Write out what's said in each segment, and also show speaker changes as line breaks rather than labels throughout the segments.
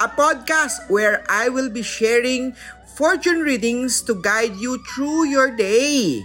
a podcast where I will be sharing fortune readings to guide you through your day.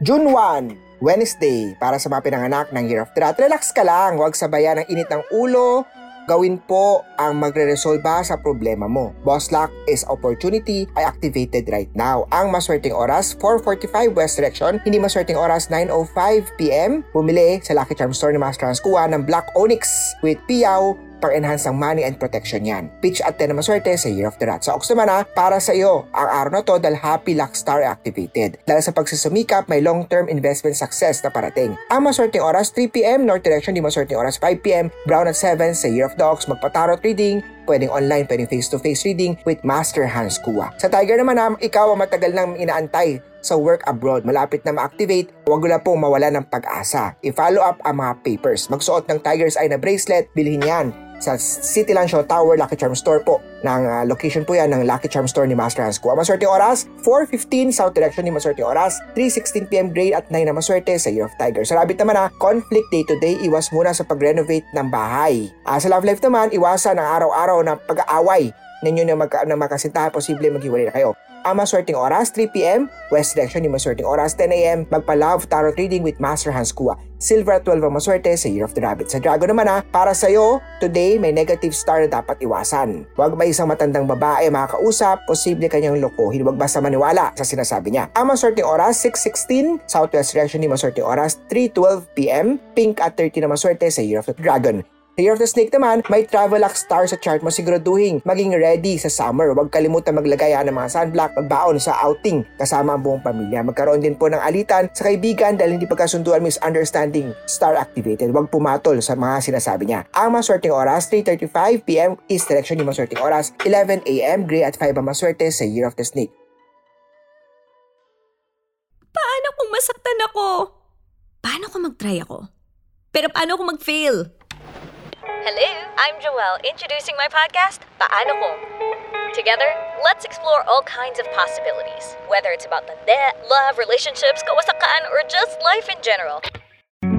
June 1, Wednesday, para sa mga pinanganak ng Year of the Rat. Relax ka lang, huwag sabayan ng init ng ulo, gawin po ang magre-resolba sa problema mo. Boss Luck is opportunity ay activated right now. Ang maswerteng oras, 4.45 West Direction. Hindi maswerteng oras, 9.05pm. Bumili sa Lucky Charm Store ni Master Transcua ng Black Onyx with Piao pang-enhance ng money and protection yan. Pitch at 10 na maswerte sa Year of the Rat. Sa Ox naman ha, para sa iyo, ang araw na to dahil Happy Luck Star activated. Dahil sa pagsusumikap, may long-term investment success na parating. Ang maswerteng oras, 3pm, North Direction, di maswerteng oras, 5pm, Brown at 7 sa Year of Dogs, magpatarot reading, pwedeng online, pwedeng face-to-face reading with Master Hans Kua. Sa Tiger naman ha, ikaw ang matagal nang inaantay sa work abroad. Malapit na ma-activate, huwag na pong mawala ng pag-asa. I-follow up ang mga papers. Magsuot ng Tiger's Eye na bracelet, bilhin yan sa City Land Show Tower Lucky Charm Store po. Ng uh, location po yan ng Lucky Charm Store ni Master Hans Kua. Maswerte oras, 4.15 South Direction ni Maswerte oras, 3.16pm grade at 9 na maswerte sa Year of Tiger. Sa Rabbit naman na, conflict day to day, iwas muna sa pag-renovate ng bahay. Uh, sa Love Life naman, iwasan ang araw-araw na pag-aaway ninyo na, magka, na makasintahan, posible maghiwalay na kayo. Ang maswerteng oras, 3pm, West Direction yung maswerteng oras, 10am, magpa-love tarot reading with Master Hans Kua. Silver at 12 ang maswerte sa Year of the Rabbit. Sa Dragon naman ha, para sa'yo, today may negative star na dapat iwasan. Huwag ba isang matandang babae makakausap, posible kanyang lokohin. Huwag basta maniwala sa sinasabi niya. Ang maswerteng oras, 6.16, Southwest Direction yung maswerteng oras, 3.12pm, Pink at 30 na maswerte sa Year of the Dragon. Year of the Snake naman, may travel luck star sa chart mo siguraduhin maging ready sa summer. Huwag kalimutan maglagay ng mga sunblock, magbaon sa outing kasama ang buong pamilya. Magkaroon din po ng alitan sa kaibigan dahil hindi pagkasunduan misunderstanding star activated. Huwag pumatol sa mga sinasabi niya. Ang maswerteng oras, 3.35pm, East Direction yung maswerteng oras, 11am, Gray at 5 ang maswerte sa Year of the Snake.
Paano kung masaktan ako? Paano kung mag-try ako? Pero paano kung mag-fail?
Hello, I'm Joelle, introducing my podcast, Paano Kung. Together, let's explore all kinds of possibilities, whether it's about the net, love, relationships, kawasakan, or just life in general.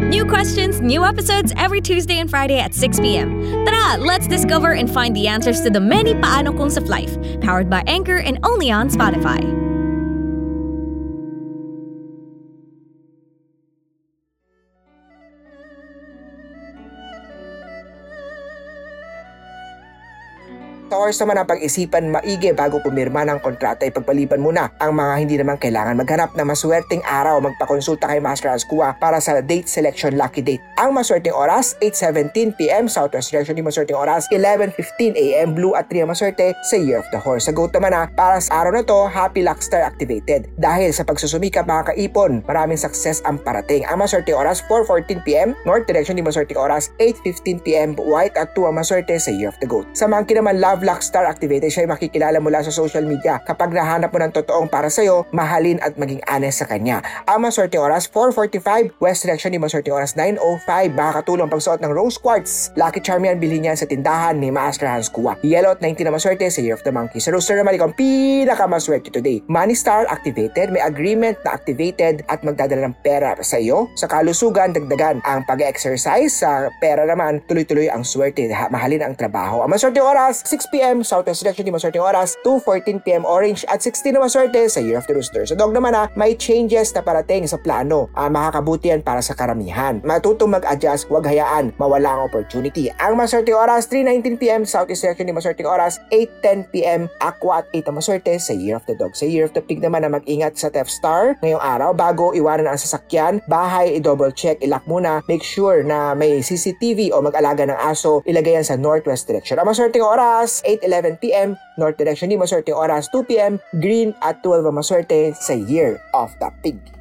New questions, new episodes every Tuesday and Friday at 6 p.m. Tara, let's discover and find the answers to the many paano kungs of life, powered by Anchor and only on Spotify.
Sa oras naman ang pag-isipan maigi bago pumirma ng kontrata, ipagpaliban muna ang mga hindi naman kailangan maghanap ng maswerteng araw magpakonsulta kay Master Ascua para sa date selection lucky date. Ang maswerteng oras, 8.17pm Southwest Direction yung maswerteng oras, 11.15am Blue at 3 ang maswerte sa Year of the Horse. Sa goat naman na, para sa araw na to, Happy Luck Star activated. Dahil sa pagsusumikap mga kaipon, maraming success ang parating. Ang maswerteng oras, 4.14pm North Direction yung maswerteng oras, 8.15pm White at 2 ang maswerte sa Year of the Goat. Sa monkey naman, Love Black Star activated, siya ay makikilala mula sa social media. Kapag nahanap mo ng totoong para sa'yo, mahalin at maging honest sa kanya. Ang maswerteng oras, 4.45, West Direction, yung maswerteng oras, 9.05, makakatulong pagsuot ng rose quartz. Lucky Charm yan, bilhin yan sa tindahan ni Master Hans Kua. Yellow at 19 na maswerte sa Year of the Monkey. Sa Rooster naman, ikaw ang pinakamaswerte today. Money Star activated, may agreement na activated at magdadala ng pera sa iyo. Sa kalusugan, dagdagan ang pag-exercise. Sa pera naman, tuloy-tuloy ang swerte. Mahalin ang trabaho. Ang maswerte oras, 6pm, Southwest Direction, di maswerte oras, 2.14pm Orange at 16 na maswerte sa Year of the Rooster. Sa dog naman ha, may changes na parating sa plano. Uh, makakabuti yan para sa karamihan. Matutong mag-adjust, huwag hayaan, mawala ang opportunity. Ang maswerte oras, 3.19pm, Southeast Direction, di maswerte oras, 8.10pm, Aqua at 8 ang maswerte sa Year of the Dog. Sa Year of the Pig naman na mag-ingat sa Theft Star ngayong araw bago iwanan ang sasakyan, bahay, i-double check, ilak muna, make sure na may CCTV o mag-alaga ng aso, ilagay yan sa Northwest Direction. Ang maswerteng oras, 8.11pm, North Direction, di maswerteng oras, 2pm, Green at 12 ang maswerte sa Year of the Pig.